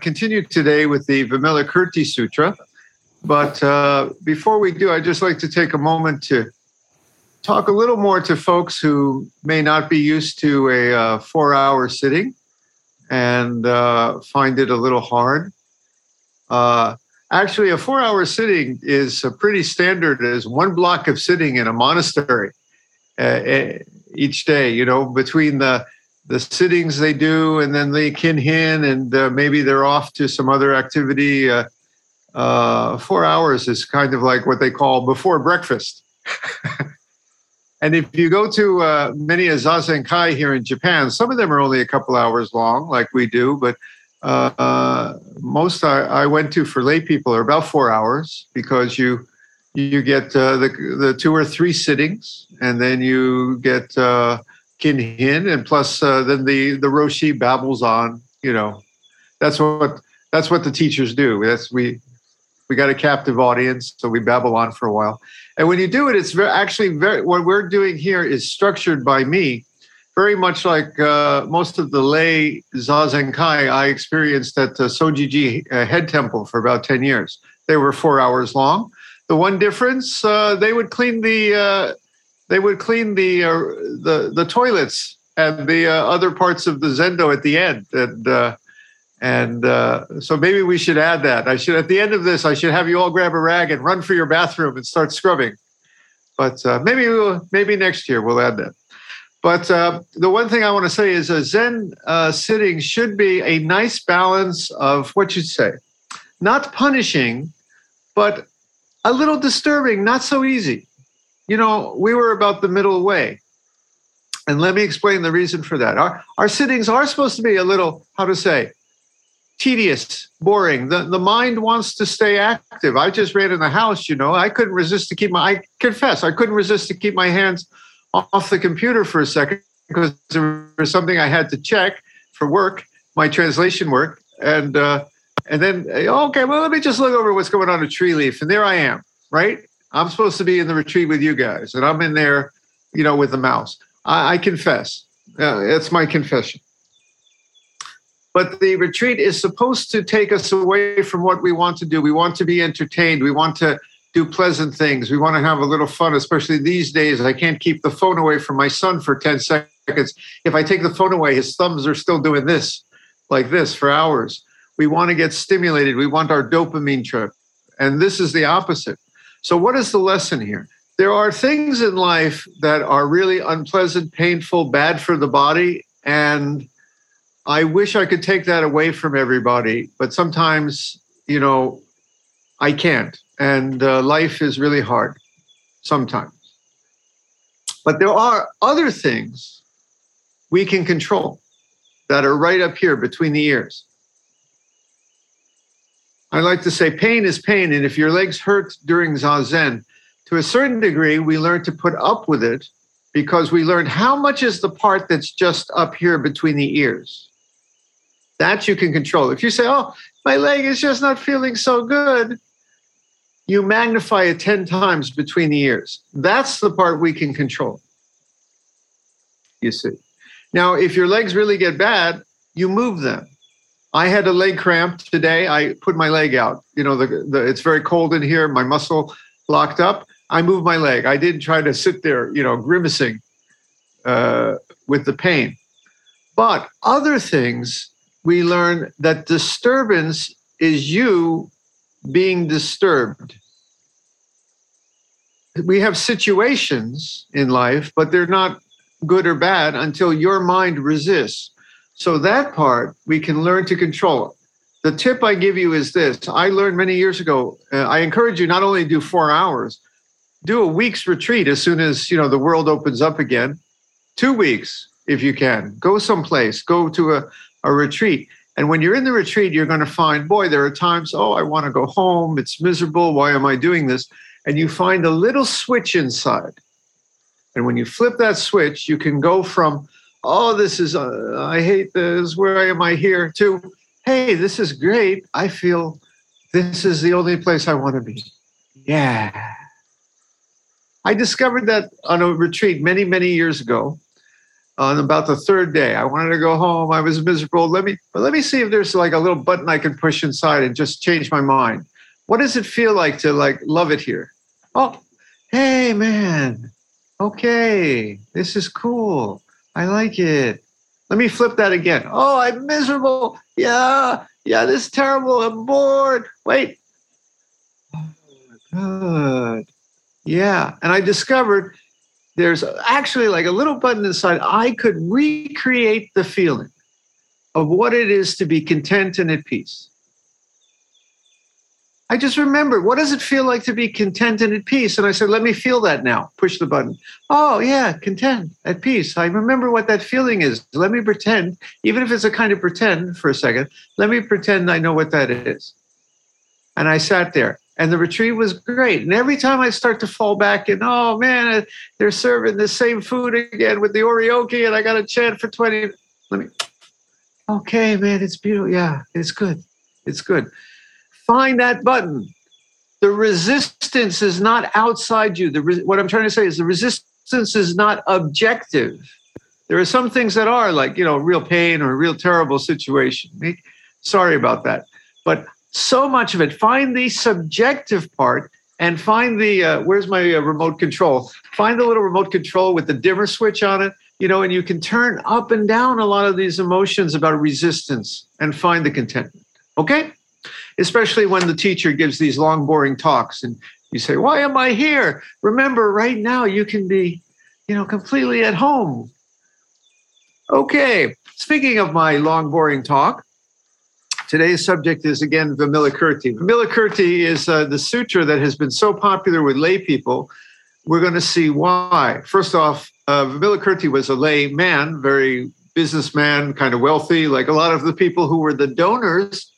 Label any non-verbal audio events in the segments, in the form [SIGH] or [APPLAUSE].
Continue today with the Vimalakirti Sutra. But uh, before we do, I'd just like to take a moment to talk a little more to folks who may not be used to a uh, four hour sitting and uh, find it a little hard. Uh, actually, a four hour sitting is pretty standard as one block of sitting in a monastery uh, each day, you know, between the the sittings they do, and then they kin hin, and uh, maybe they're off to some other activity. Uh, uh, four hours is kind of like what they call before breakfast. [LAUGHS] and if you go to uh, many a zazenkai here in Japan, some of them are only a couple hours long, like we do, but uh, most I, I, went to for lay people are about four hours because you you get uh, the the two or three sittings, and then you get kin hin, and plus uh, then the the roshi babbles on. You know, that's what that's what the teachers do. That's we we got a captive audience, so we babble on for a while. And when you do it, it's very, actually very. What we're doing here is structured by me, very much like uh, most of the lay zazen kai I experienced at the Sojiji uh, Head Temple for about ten years. They were four hours long. The one difference, uh, they would clean the uh, they would clean the uh, the the toilets and the uh, other parts of the zendo at the end. And uh, and uh, so maybe we should add that. I should at the end of this i should have you all grab a rag and run for your bathroom and start scrubbing. But uh, maybe we'll, maybe next year we'll add that. But uh, the one thing i want to say is a zen sitting should be a nice balance of what you'd say. Not punishing but a little disturbing not so easy you know, we were about the middle way. And let me explain the reason for that. Our, our sittings are supposed to be a little, how to say, tedious, boring. The, the mind wants to stay active. I just ran in the house, you know, I couldn't resist to keep my, I confess, I couldn't resist to keep my hands off the computer for a second because there was something I had to check for work, my translation work. And, uh, and then, okay, well, let me just look over what's going on at Treeleaf. And there I am, right? I'm supposed to be in the retreat with you guys, and I'm in there, you know, with the mouse. I, I confess. Uh, it's my confession. But the retreat is supposed to take us away from what we want to do. We want to be entertained. We want to do pleasant things. We want to have a little fun, especially these days. I can't keep the phone away from my son for 10 seconds. If I take the phone away, his thumbs are still doing this, like this, for hours. We want to get stimulated. We want our dopamine trip. And this is the opposite. So, what is the lesson here? There are things in life that are really unpleasant, painful, bad for the body. And I wish I could take that away from everybody, but sometimes, you know, I can't. And uh, life is really hard sometimes. But there are other things we can control that are right up here between the ears. I like to say pain is pain. And if your legs hurt during Zazen, to a certain degree, we learn to put up with it because we learned how much is the part that's just up here between the ears. That you can control. If you say, oh, my leg is just not feeling so good, you magnify it 10 times between the ears. That's the part we can control. You see. Now, if your legs really get bad, you move them. I had a leg cramp today. I put my leg out. You know, the, the it's very cold in here. My muscle locked up. I moved my leg. I didn't try to sit there, you know, grimacing uh, with the pain. But other things, we learn that disturbance is you being disturbed. We have situations in life, but they're not good or bad until your mind resists. So that part we can learn to control. the tip I give you is this. I learned many years ago. Uh, I encourage you not only do four hours, do a week's retreat as soon as you know the world opens up again. Two weeks if you can. Go someplace. Go to a, a retreat. And when you're in the retreat, you're going to find, boy, there are times, oh, I want to go home. It's miserable. Why am I doing this? And you find a little switch inside. And when you flip that switch, you can go from, oh, this is, uh, I hate this. Where am I here? To, hey, this is great. I feel this is the only place I want to be. Yeah. I discovered that on a retreat many, many years ago on about the third day. I wanted to go home. I was miserable. Let me, but let me see if there's like a little button I can push inside and just change my mind. What does it feel like to like love it here? Oh, hey man. Okay, this is cool. I like it. Let me flip that again. Oh, I'm miserable. Yeah, yeah, this is terrible. I'm bored. Wait. Oh, good. Yeah. And I discovered there's actually like a little button inside. I could recreate the feeling of what it is to be content and at peace. I just remembered what does it feel like to be content and at peace? And I said, let me feel that now. Push the button. Oh, yeah, content, at peace. I remember what that feeling is. Let me pretend, even if it's a kind of pretend for a second, let me pretend I know what that is. And I sat there and the retreat was great. And every time I start to fall back and oh man, uh, they're serving the same food again with the oryoki, and I got a chant for 20. Let me okay, man, it's beautiful. Yeah, it's good. It's good. Find that button. The resistance is not outside you. The re- what I'm trying to say is the resistance is not objective. There are some things that are like, you know, real pain or a real terrible situation. Sorry about that. But so much of it. Find the subjective part and find the uh, where's my uh, remote control? Find the little remote control with the dimmer switch on it, you know, and you can turn up and down a lot of these emotions about resistance and find the contentment. Okay? Especially when the teacher gives these long, boring talks and you say, Why am I here? Remember, right now you can be, you know, completely at home. Okay. Speaking of my long, boring talk, Today's subject is again Vimalakirti. Vimalakirti is uh, the sutra that has been so popular with lay people. We're going to see why. First off, uh, Vimalakirti was a lay man, very businessman, kind of wealthy, like a lot of the people who were the donors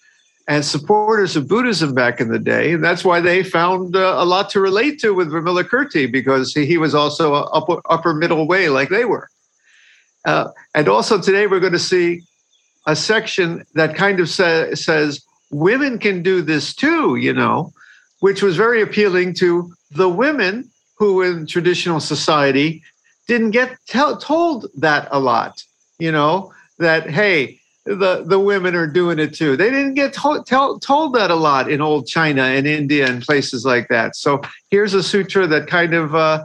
and supporters of Buddhism back in the day. And that's why they found uh, a lot to relate to with Vimalakirti because he, was also upper, upper middle way like they were. Uh, and also today we're going to see a section that kind of say, says women can do this too, you know, which was very appealing to the women who in traditional society didn't get tell, told that a lot, you know, that, hey, the, the women are doing it too. They didn't get to, tell, told that a lot in old China and India and places like that. So here's a sutra that kind of, uh,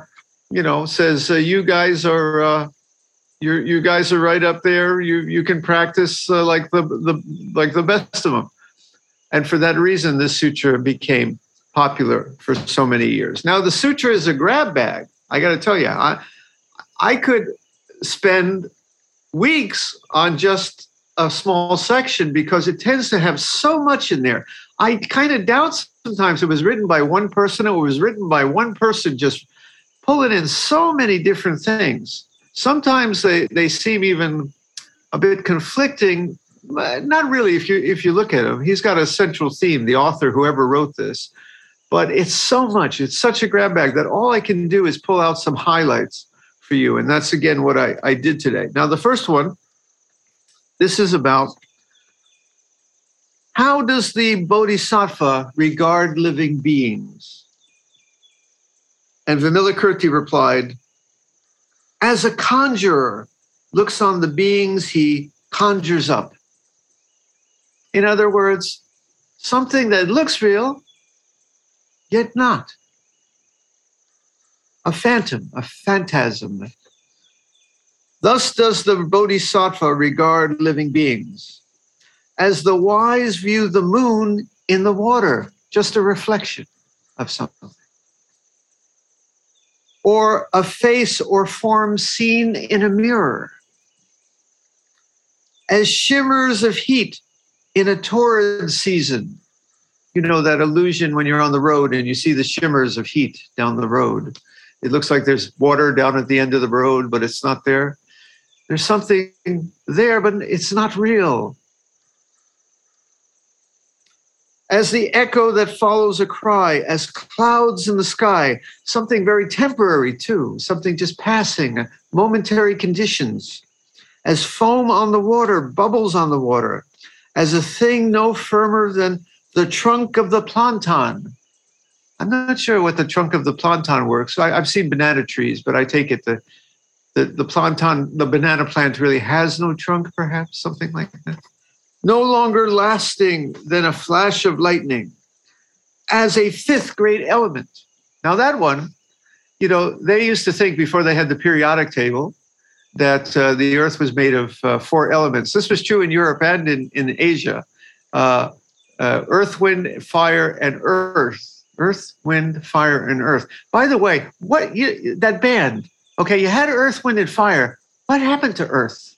you know, says uh, you guys are uh, you you guys are right up there. You you can practice uh, like the the like the best of them, and for that reason, this sutra became popular for so many years. Now the sutra is a grab bag. I got to tell you, I I could spend weeks on just a small section because it tends to have so much in there. I kind of doubt sometimes it was written by one person. It was written by one person just pulling in so many different things sometimes they, they seem even a bit conflicting not really if you if you look at him he's got a central theme the author whoever wrote this but it's so much it's such a grab bag that all i can do is pull out some highlights for you and that's again what i, I did today now the first one this is about how does the bodhisattva regard living beings and vimalakirti replied as a conjurer looks on the beings he conjures up. In other words, something that looks real, yet not. A phantom, a phantasm. Thus does the bodhisattva regard living beings. As the wise view the moon in the water, just a reflection of something or a face or form seen in a mirror. As shimmers of heat in a torrid season. You know, that illusion when you're on the road and you see the shimmers of heat down the road. It looks like there's water down at the end of the road, but it's not there. There's something there, but it's not real. As the echo that follows a cry, as clouds in the sky, something very temporary too, something just passing, momentary conditions. As foam on the water, bubbles on the water, as a thing no firmer than the trunk of the plantain. I'm not sure what the trunk of the plantain works. I, have seen banana trees, but I take it the, the, the plantain, the banana plant really has no trunk, perhaps, something like that. No longer lasting than a flash of lightning as a fifth grade element. Now, that one, you know, they used to think before they had the periodic table that uh, the earth was made of uh, four elements. This was true in Europe and in, in Asia uh, uh, earth, wind, fire, and earth. Earth, wind, fire, and earth. By the way, what you, that band? Okay, you had earth, wind, and fire. What happened to earth?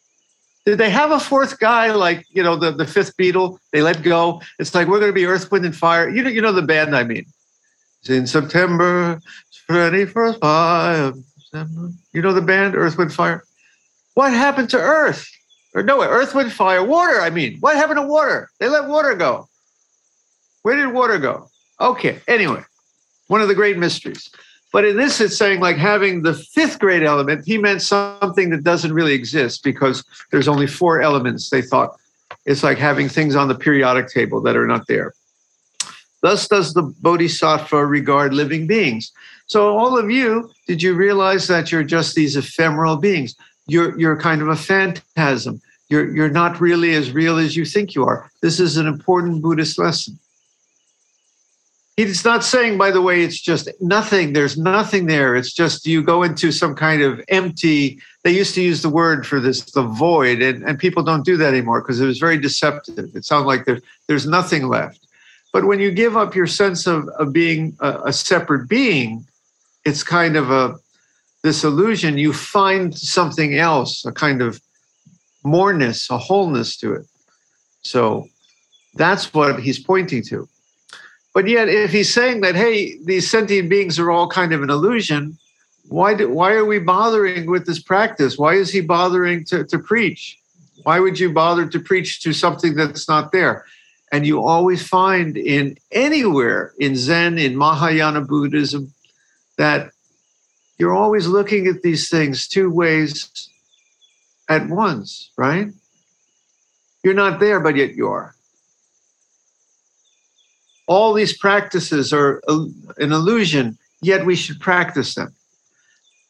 Did they have a fourth guy like you know the, the fifth Beatle? They let go. It's like we're going to be earth, wind, and fire. You know, you know the band I mean. It's in September, twenty first fire. You know the band Earth, Wind, Fire. What happened to Earth? Or no, Earth, Wind, Fire, water. I mean, what happened to water? They let water go. Where did water go? Okay, anyway, one of the great mysteries. But in this, it's saying like having the fifth grade element, he meant something that doesn't really exist because there's only four elements. They thought it's like having things on the periodic table that are not there. Thus does the Bodhisattva regard living beings. So, all of you, did you realize that you're just these ephemeral beings? you're you're kind of a phantasm. You're you're not really as real as you think you are. This is an important Buddhist lesson. He's not saying, by the way, it's just nothing. There's nothing there. It's just you go into some kind of empty. They used to use the word for this, the void, and, and people don't do that anymore because it was very deceptive. It sounded like there, there's nothing left. But when you give up your sense of, of being a, a separate being, it's kind of a this illusion, you find something else, a kind of moreness, a wholeness to it. So that's what he's pointing to. But yet, if he's saying that, hey, these sentient beings are all kind of an illusion, why, do, why are we bothering with this practice? Why is he bothering to, to preach? Why would you bother to preach to something that's not there? And you always find in anywhere in Zen, in Mahayana Buddhism, that you're always looking at these things two ways at once, right? You're not there, but yet you are. All these practices are an illusion, yet we should practice them.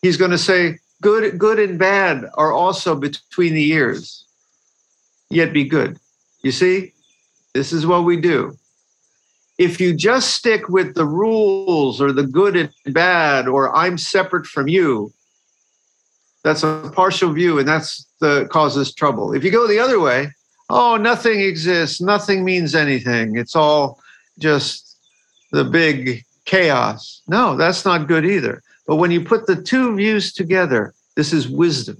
He's going to say, good, good and bad are also between the ears, yet be good. You see, this is what we do if you just stick with the rules or the good and bad or i'm separate from you that's a partial view and that's the causes trouble if you go the other way oh nothing exists nothing means anything it's all just the big chaos no that's not good either but when you put the two views together this is wisdom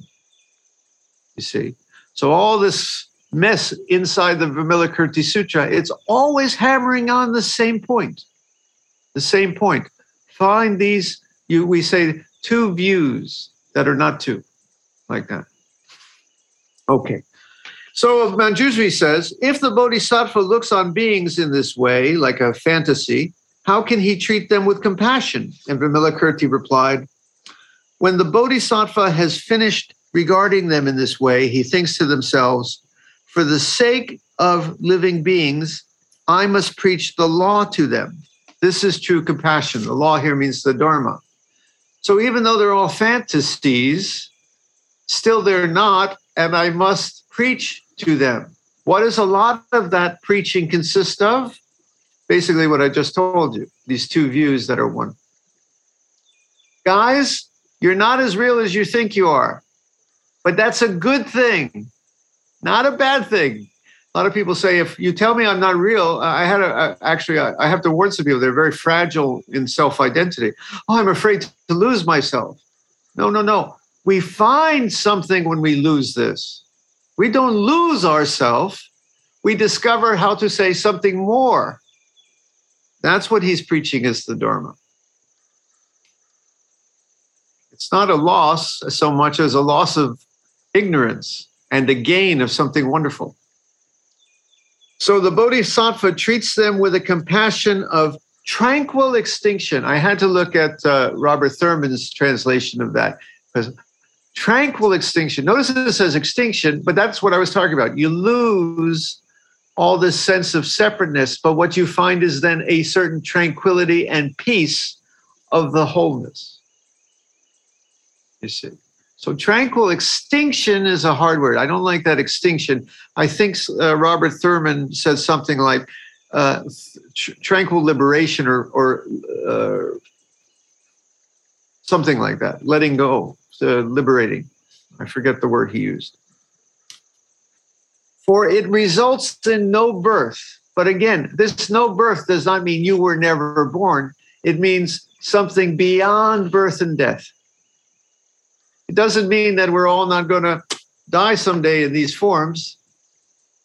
you see so all this mess inside the Vimalakirti Sutra, it's always hammering on the same point. The same point. Find these, you we say two views that are not two, like that. Okay. So Manjusri says, if the Bodhisattva looks on beings in this way, like a fantasy, how can he treat them with compassion? And Vimalakirti replied, when the Bodhisattva has finished regarding them in this way, he thinks to themselves, for the sake of living beings, I must preach the law to them. This is true compassion. The law here means the Dharma. So even though they're all fantasies, still they're not, and I must preach to them. What does a lot of that preaching consist of? Basically, what I just told you these two views that are one. Guys, you're not as real as you think you are, but that's a good thing not a bad thing. A lot of people say, if you tell me I'm not real, I had a, actually, I have to warn some people, they're very fragile in self identity. Oh, I'm afraid to lose myself. No, no, no. We find something when we lose this. We don't lose ourselves. we discover how to say something more. That's what he's preaching as the Dharma. It's not a loss so much as a loss of ignorance and a gain of something wonderful. So the Bodhisattva treats them with a compassion of tranquil extinction. I had to look at uh, Robert Thurman's translation of that because tranquil extinction. Notice it says extinction, but that's what I was talking about. You lose all this sense of separateness, but what you find is then a certain tranquility and peace of the wholeness. You see. So tranquil extinction is a hard word. I don't like that extinction. I think uh, Robert Thurman said something like uh, tr- tranquil liberation or, or uh, something like that, letting go, uh, liberating. I forget the word he used. For it results in no birth. But again, this no birth does not mean you were never born. It means something beyond birth and death. It doesn't mean that we're all not going to die someday in these forms.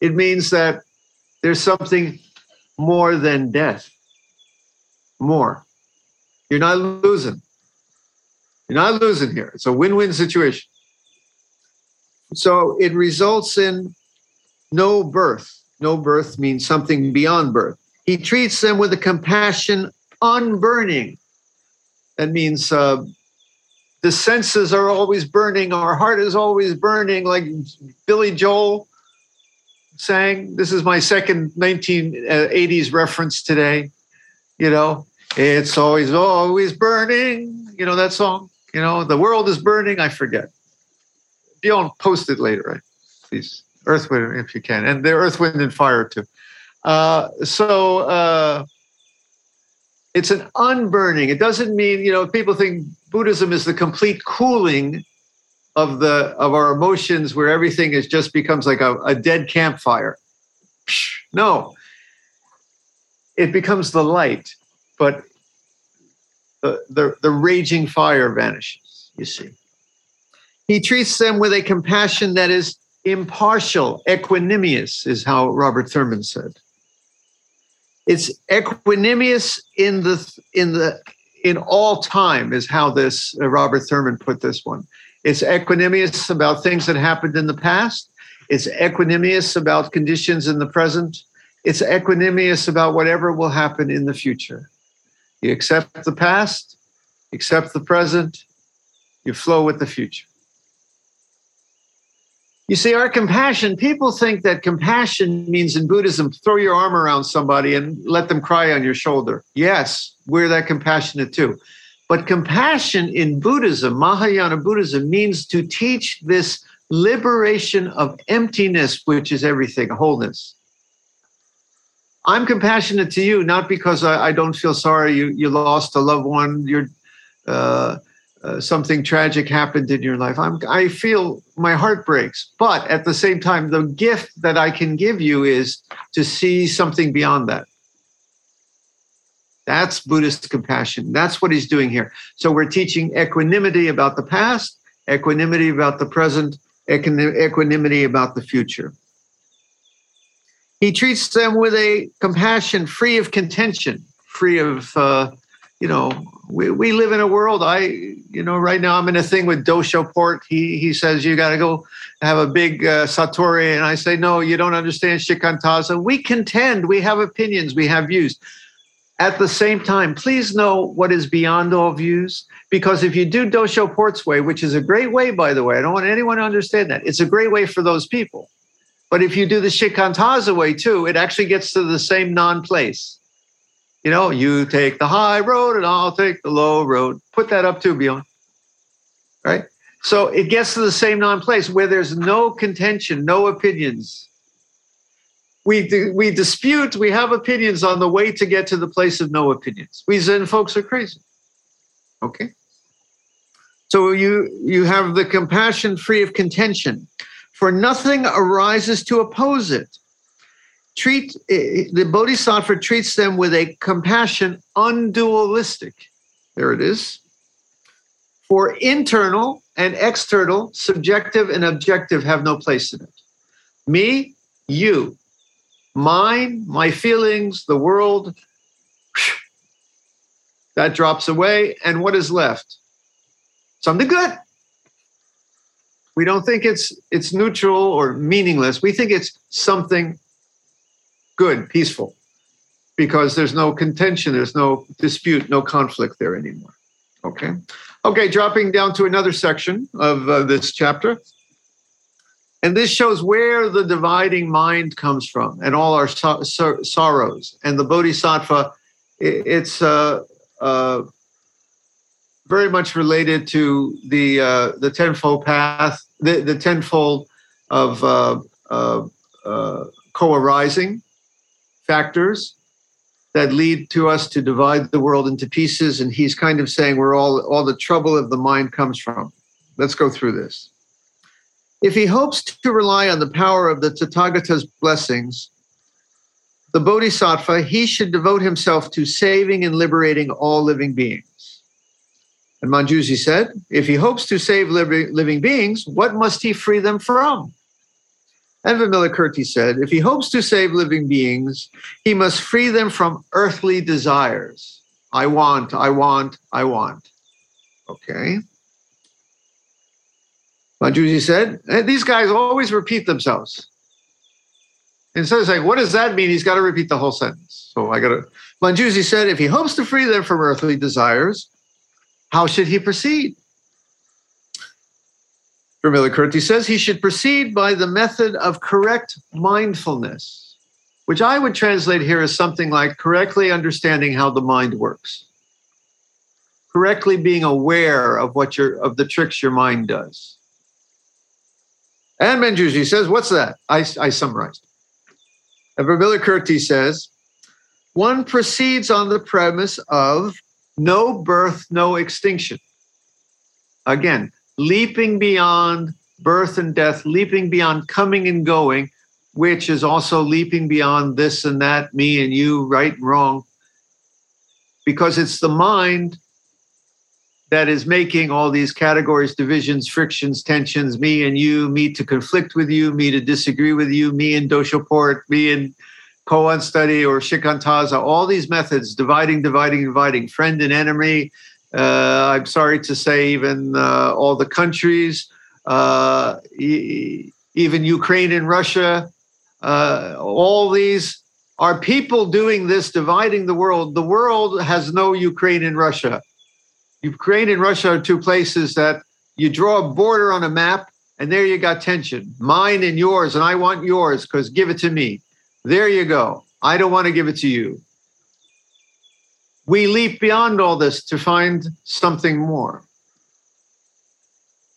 It means that there's something more than death. More. You're not losing. You're not losing here. It's a win win situation. So it results in no birth. No birth means something beyond birth. He treats them with a compassion unburning. That means uh, the senses are always burning, our heart is always burning, like Billy Joel sang. This is my second 1980s reference today. You know, it's always, always burning. You know that song? You know, the world is burning. I forget. Bjorn, post it later, right? Please. Earth, Wind, if you can. And the Earth, Wind, and Fire, too. Uh, so, uh, it's an unburning. It doesn't mean, you know, people think Buddhism is the complete cooling of the of our emotions where everything is just becomes like a, a dead campfire. No. It becomes the light, but the, the, the raging fire vanishes, you see. He treats them with a compassion that is impartial, equanimous, is how Robert Thurman said. It's equanimous in the in the in all time is how this uh, Robert Thurman put this one. It's equanimous about things that happened in the past. It's equanimous about conditions in the present. It's equanimous about whatever will happen in the future. You accept the past, accept the present, you flow with the future. You see, our compassion, people think that compassion means in Buddhism, throw your arm around somebody and let them cry on your shoulder. Yes, we're that compassionate too. But compassion in Buddhism, Mahayana Buddhism, means to teach this liberation of emptiness, which is everything, wholeness. I'm compassionate to you, not because I, I don't feel sorry you, you lost a loved one, you're. Uh, uh, something tragic happened in your life. I'm, I feel my heart breaks. But at the same time, the gift that I can give you is to see something beyond that. That's Buddhist compassion. That's what he's doing here. So we're teaching equanimity about the past, equanimity about the present, equanimity about the future. He treats them with a compassion free of contention, free of, uh, you know, we, we live in a world. I, you know, right now I'm in a thing with Dosho Port. He he says you got to go have a big uh, satori, and I say no, you don't understand shikantaza. We contend. We have opinions. We have views. At the same time, please know what is beyond all views, because if you do Dosho Port's way, which is a great way, by the way, I don't want anyone to understand that. It's a great way for those people. But if you do the shikantaza way too, it actually gets to the same non-place. You know, you take the high road and I'll take the low road. Put that up too, Bjorn. Right? So it gets to the same non place where there's no contention, no opinions. We, we dispute, we have opinions on the way to get to the place of no opinions. We Zen folks are crazy. Okay? So you, you have the compassion free of contention, for nothing arises to oppose it treat eh, the bodhisattva treats them with a compassion undualistic there it is for internal and external subjective and objective have no place in it me you mine, my feelings, the world, that drops away. And what is left? Something good. We don't think it's it's neutral or meaningless. We think it's something good, peaceful, because there's no contention, there's no dispute, no conflict there anymore. Okay. Okay, dropping down to another section of uh, this chapter. And this shows where the dividing mind comes from and all our so- so- sorrows. And the bodhisattva, it's uh, uh, very much related to the uh, the tenfold path, the, the tenfold of uh, uh, uh, co-arising factors that lead to us to divide the world into pieces. And he's kind of saying where all all the trouble of the mind comes from. Let's go through this. If he hopes to rely on the power of the Tathagata's blessings, the Bodhisattva, he should devote himself to saving and liberating all living beings. And Manjusri said, if he hopes to save living beings, what must he free them from? And Vimalakirti said, if he hopes to save living beings, he must free them from earthly desires. I want, I want, I want. Okay. Manjusri said, eh, these guys always repeat themselves. Instead of saying, what does that mean? He's got to repeat the whole sentence. So I got to. Manjusri said, if he hopes to free them from earthly desires, how should he proceed? Vimalakirti says he should proceed by the method of correct mindfulness, which I would translate here as something like correctly understanding how the mind works, correctly being aware of what your of the tricks your mind does. And Manjusri says, what's that? I, I summarized. And Vimalakirti says, one proceeds on the premise of no birth, no extinction. Again, leaping beyond birth and death, leaping beyond coming and going, which is also leaping beyond this and that, me and you, right and wrong, because it's the mind that is making all these categories, divisions, frictions, tensions, me and you, me to conflict with you, me to disagree with you, me and Dosho Port, me and koan study or shikantaza, all these methods, dividing, dividing, dividing, friend and enemy. Uh, I'm sorry to say, even uh, all the countries, uh, e- even Ukraine and Russia, uh, all these are people doing this, dividing the world. The world has no Ukraine and Russia Ukraine and Russia are two places that you draw a border on a map, and there you got tension. Mine and yours, and I want yours because give it to me. There you go. I don't want to give it to you. We leap beyond all this to find something more.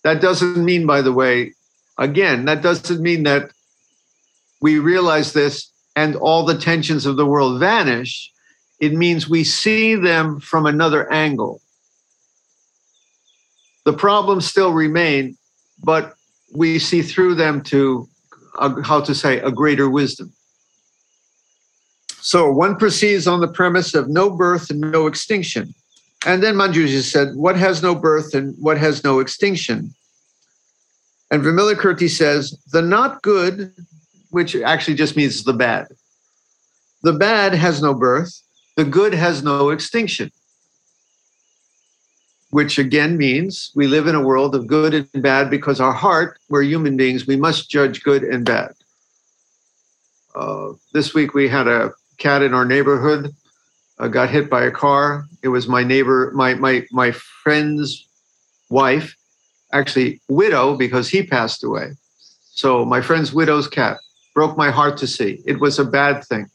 That doesn't mean, by the way, again, that doesn't mean that we realize this and all the tensions of the world vanish. It means we see them from another angle the problems still remain, but we see through them to, uh, how to say, a greater wisdom. So one proceeds on the premise of no birth and no extinction. And then Manjusri said, What has no birth and what has no extinction? And Vimalakirti says, The not good, which actually just means the bad. The bad has no birth, the good has no extinction which again means we live in a world of good and bad because our heart, we're human beings, we must judge good and bad. Uh, this week we had a cat in our neighborhood uh, got hit by a car. It was my neighbor, my my my friend's wife, actually widow because he passed away. So my friend's widow's cat broke my heart to see. It was a bad thing.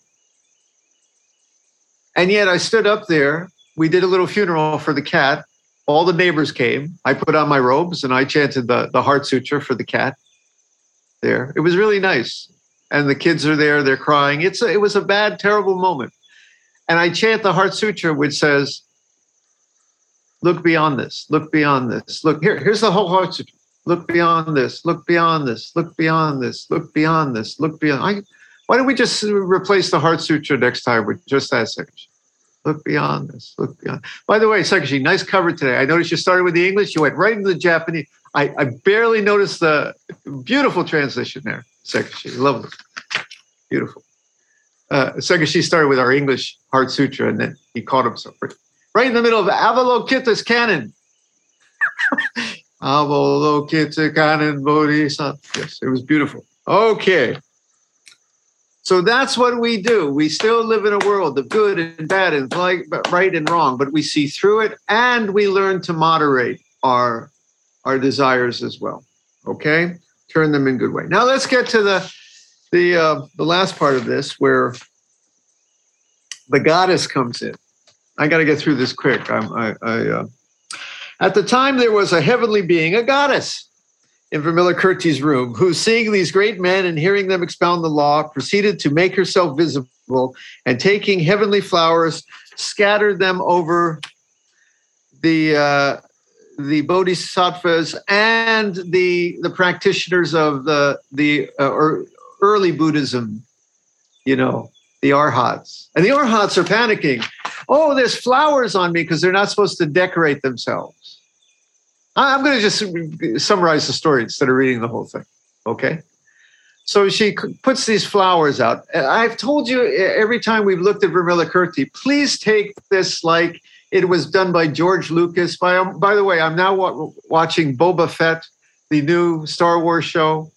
And yet I stood up there. We did a little funeral for the cat all the neighbors came. I put on my robes and I chanted the, the Heart Sutra for the cat there. It was really nice. And the kids are there, they're crying. It's a, it was a bad, terrible moment. And I chant the Heart Sutra, which says, Look beyond this, look beyond this. Look, here, here's the whole Heart Sutra. Look beyond this, look beyond this, look beyond this, look beyond this, look beyond. I, why don't we just replace the Heart Sutra next time with just that section? Look beyond this. Look beyond. By the way, Sakashi, nice cover today. I noticed you started with the English. You went right into the Japanese. I, I barely noticed the beautiful transition there, Sakashi. Lovely. Beautiful. uh, started with our English Heart Sutra, and then he caught himself right in the middle of Avalokita's canon. [LAUGHS] Avalokita Kannon bodhisattva. Yes, it was beautiful. Okay. So that's what we do. We still live in a world of good and bad and like right and wrong, but we see through it and we learn to moderate our our desires as well. Okay, turn them in good way. Now let's get to the the uh, the last part of this where the goddess comes in. I got to get through this quick. I'm, I, I uh, at the time there was a heavenly being, a goddess in Vimalakirti's room, who, seeing these great men and hearing them expound the law, proceeded to make herself visible and taking heavenly flowers, scattered them over the uh, the bodhisattvas and the the practitioners of the the uh, early Buddhism, you know, the arhats. And the arhats are panicking. Oh, there's flowers on me because they're not supposed to decorate themselves. I'm going to just summarize the story instead of reading the whole thing. Okay. So she puts these flowers out. I've told you every time we've looked at Vimalakirti, please take this like it was done by George Lucas. By, um, by the way, I'm now watching Boba Fett, the new Star Wars show.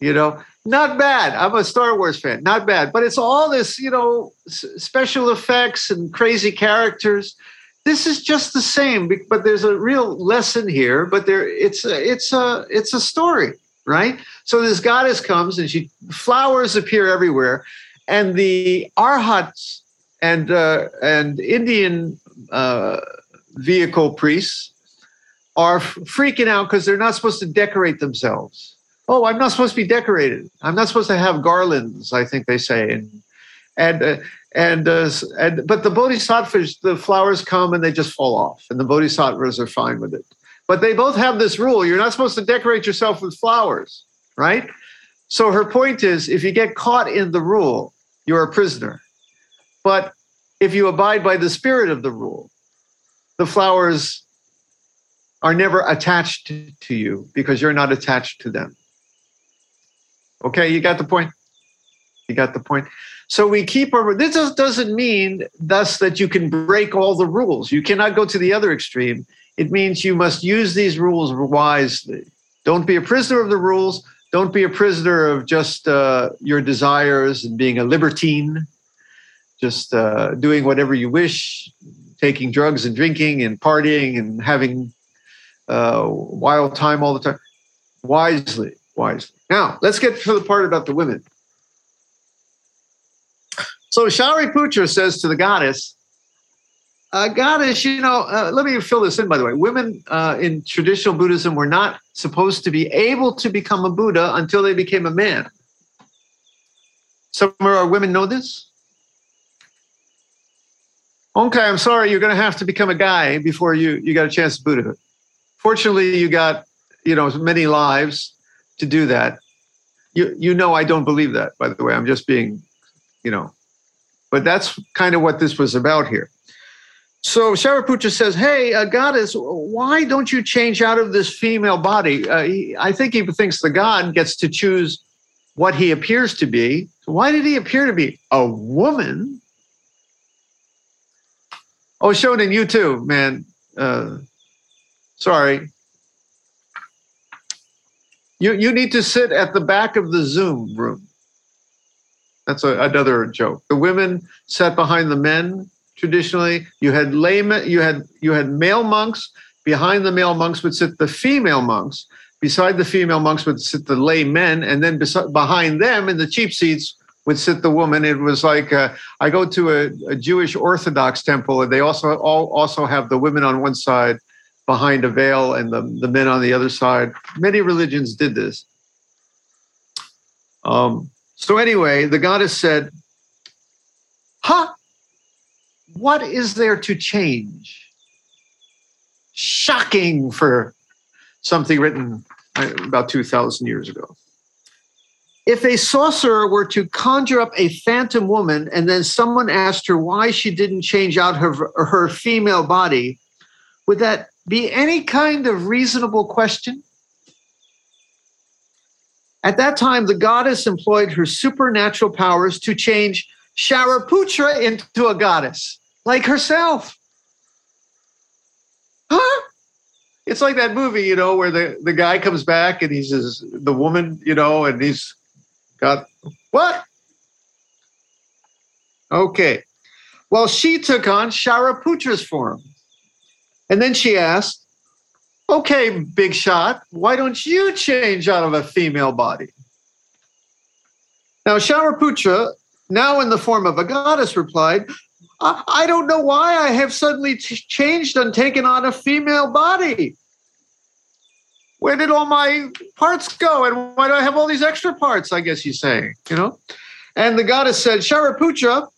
You know, not bad. I'm a Star Wars fan. Not bad. But it's all this, you know, special effects and crazy characters this is just the same but there's a real lesson here but there it's a, it's a it's a story right so this goddess comes and she flowers appear everywhere and the arhats and uh, and indian uh, vehicle priests are freaking out because they're not supposed to decorate themselves oh i'm not supposed to be decorated i'm not supposed to have garlands i think they say and and uh, and uh, and but the bodhisattvas, the flowers come and they just fall off, and the bodhisattvas are fine with it. But they both have this rule: you're not supposed to decorate yourself with flowers, right? So her point is, if you get caught in the rule, you're a prisoner. But if you abide by the spirit of the rule, the flowers are never attached to you because you're not attached to them. Okay, you got the point? You got the point? So we keep our, this doesn't mean thus that you can break all the rules. You cannot go to the other extreme. It means you must use these rules wisely. Don't be a prisoner of the rules. Don't be a prisoner of just uh, your desires and being a libertine, just uh, doing whatever you wish, taking drugs and drinking and partying and having uh, wild time all the time. Wisely, wisely. Now, let's get to the part about the women. So Shariputra says to the goddess, uh, goddess, you know, uh, let me fill this in, by the way. Women uh, in traditional Buddhism were not supposed to be able to become a Buddha until they became a man. Some of our women know this? Okay, I'm sorry, you're going to have to become a guy before you, you got a chance at Buddhahood. Fortunately, you got, you know, many lives to do that. You, you know, I don't believe that, by the way. I'm just being, you know, but that's kind of what this was about here. So Shariputra says, Hey, uh, goddess, why don't you change out of this female body? Uh, he, I think he thinks the god gets to choose what he appears to be. Why did he appear to be a woman? Oh, Shonen, you too, man. Uh, sorry. You, you need to sit at the back of the Zoom room. That's a, another joke. The women sat behind the men traditionally. You had laymen, you had you had male monks. Behind the male monks would sit the female monks. Beside the female monks would sit the laymen, and then bes- behind them in the cheap seats would sit the woman. It was like uh, I go to a, a, Jewish Orthodox temple, and they also all also have the women on one side behind a veil and the, the men on the other side. Many religions did this. Um, so, anyway, the goddess said, Huh? What is there to change? Shocking for something written uh, about 2,000 years ago. If a sorcerer were to conjure up a phantom woman and then someone asked her why she didn't change out her, her female body, would that be any kind of reasonable question? At that time, the goddess employed her supernatural powers to change Shariputra into a goddess like herself. Huh? It's like that movie, you know, where the, the guy comes back and he's just, the woman, you know, and he's got what? Okay. Well, she took on Shariputra's form. And then she asked, Okay, big shot, why don't you change out of a female body? Now, Shariputra, now in the form of a goddess, replied, I, I don't know why I have suddenly t- changed and taken on a female body. Where did all my parts go? And why do I have all these extra parts? I guess he's saying, you know? And the goddess said, Shariputra,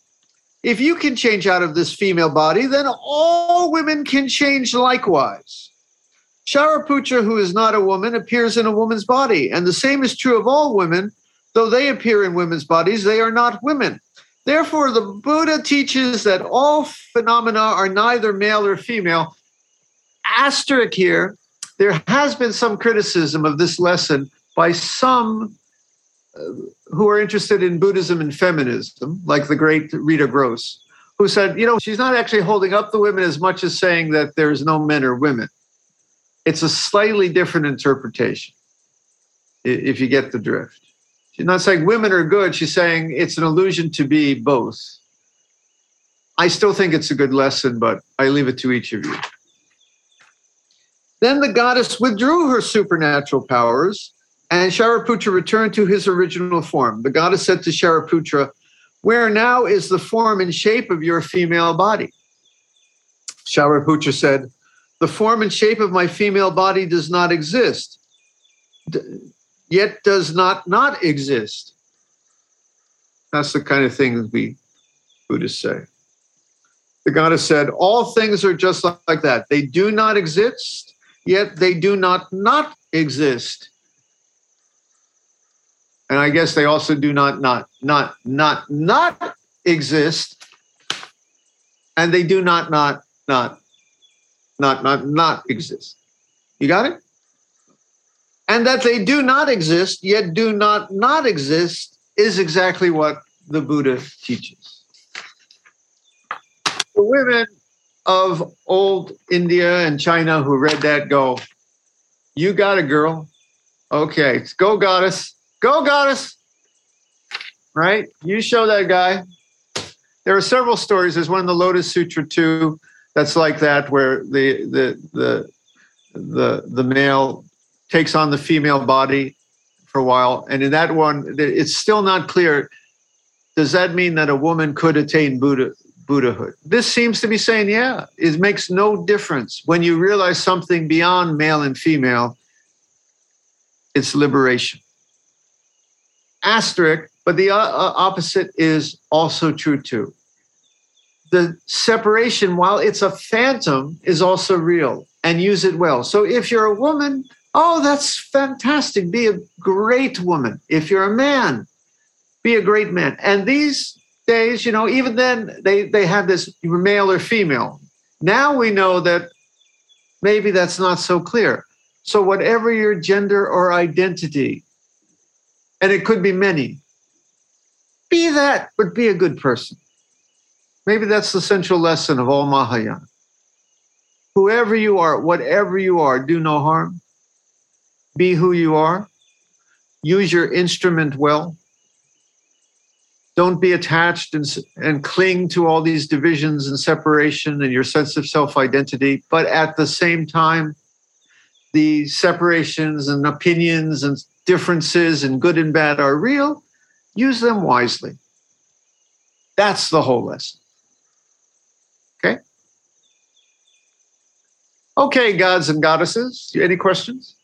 if you can change out of this female body, then all women can change likewise. Shariputra, who is not a woman, appears in a woman's body. And the same is true of all women. Though they appear in women's bodies, they are not women. Therefore, the Buddha teaches that all phenomena are neither male or female. Asterisk here, there has been some criticism of this lesson by some uh, who are interested in Buddhism and feminism, like the great Rita Gross, who said, you know, she's not actually holding up the women as much as saying that there's no men or women it's a slightly different interpretation if you get the drift. She's not saying women are good, she's saying it's an illusion to be both. I still think it's a good lesson, but I leave it to each of you. Then the goddess withdrew her supernatural powers, and Shariputra returned to his original form. The goddess said to Shariputra, Where now is the form and shape of your female body? Shariputra said, the form and shape of my female body does not exist, yet does not not exist. That's the kind of thing that we Buddhists say. The goddess said, All things are just like that. They do not exist, yet they do not not exist. And I guess they also do not not not not not exist. And they do not not not not not not exist. You got it? And that they do not exist, yet do not not exist, is exactly what the Buddha teaches. The women of old India and China who read that go, you got it, girl. Okay, go, goddess. Go, goddess. Right? You show that guy. There are several stories. There's one in the Lotus Sutra too that's like that where the the the the the male takes on the female body for a while and in that one it's still not clear does that mean that a woman could attain buddha buddhahood this seems to be saying yeah it makes no difference when you realize something beyond male and female it's liberation asterisk but the uh, uh opposite is also true too the separation, while it's a phantom, is also real and use it well. So if you're a woman, oh, that's fantastic. Be a great woman. If you're a man, be a great man. And these days, you know, even then they, they had this male or female. Now we know that maybe that's not so clear. So whatever your gender or identity, and it could be many, be that, but be a good person. Maybe that's the central lesson of all Mahayana. Whoever you are, whatever you are, do no harm. Be who you are. Use your instrument well. Don't be attached and, and cling to all these divisions and separation and your sense of self identity. But at the same time, the separations and opinions and differences and good and bad are real. Use them wisely. That's the whole lesson. Okay. Okay, gods and goddesses, any questions?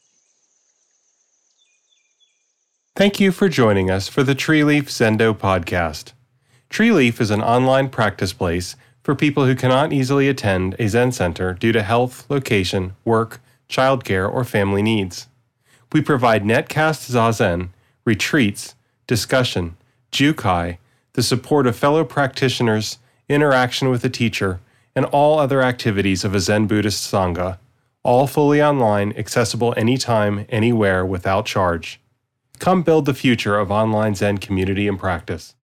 Thank you for joining us for the Tree Leaf Zendo podcast. Tree Leaf is an online practice place for people who cannot easily attend a Zen center due to health, location, work, childcare, or family needs. We provide netcast zazen, retreats, discussion, jukai, the support of fellow practitioners, interaction with a teacher, and all other activities of a Zen Buddhist Sangha, all fully online, accessible anytime, anywhere, without charge. Come build the future of online Zen community and practice.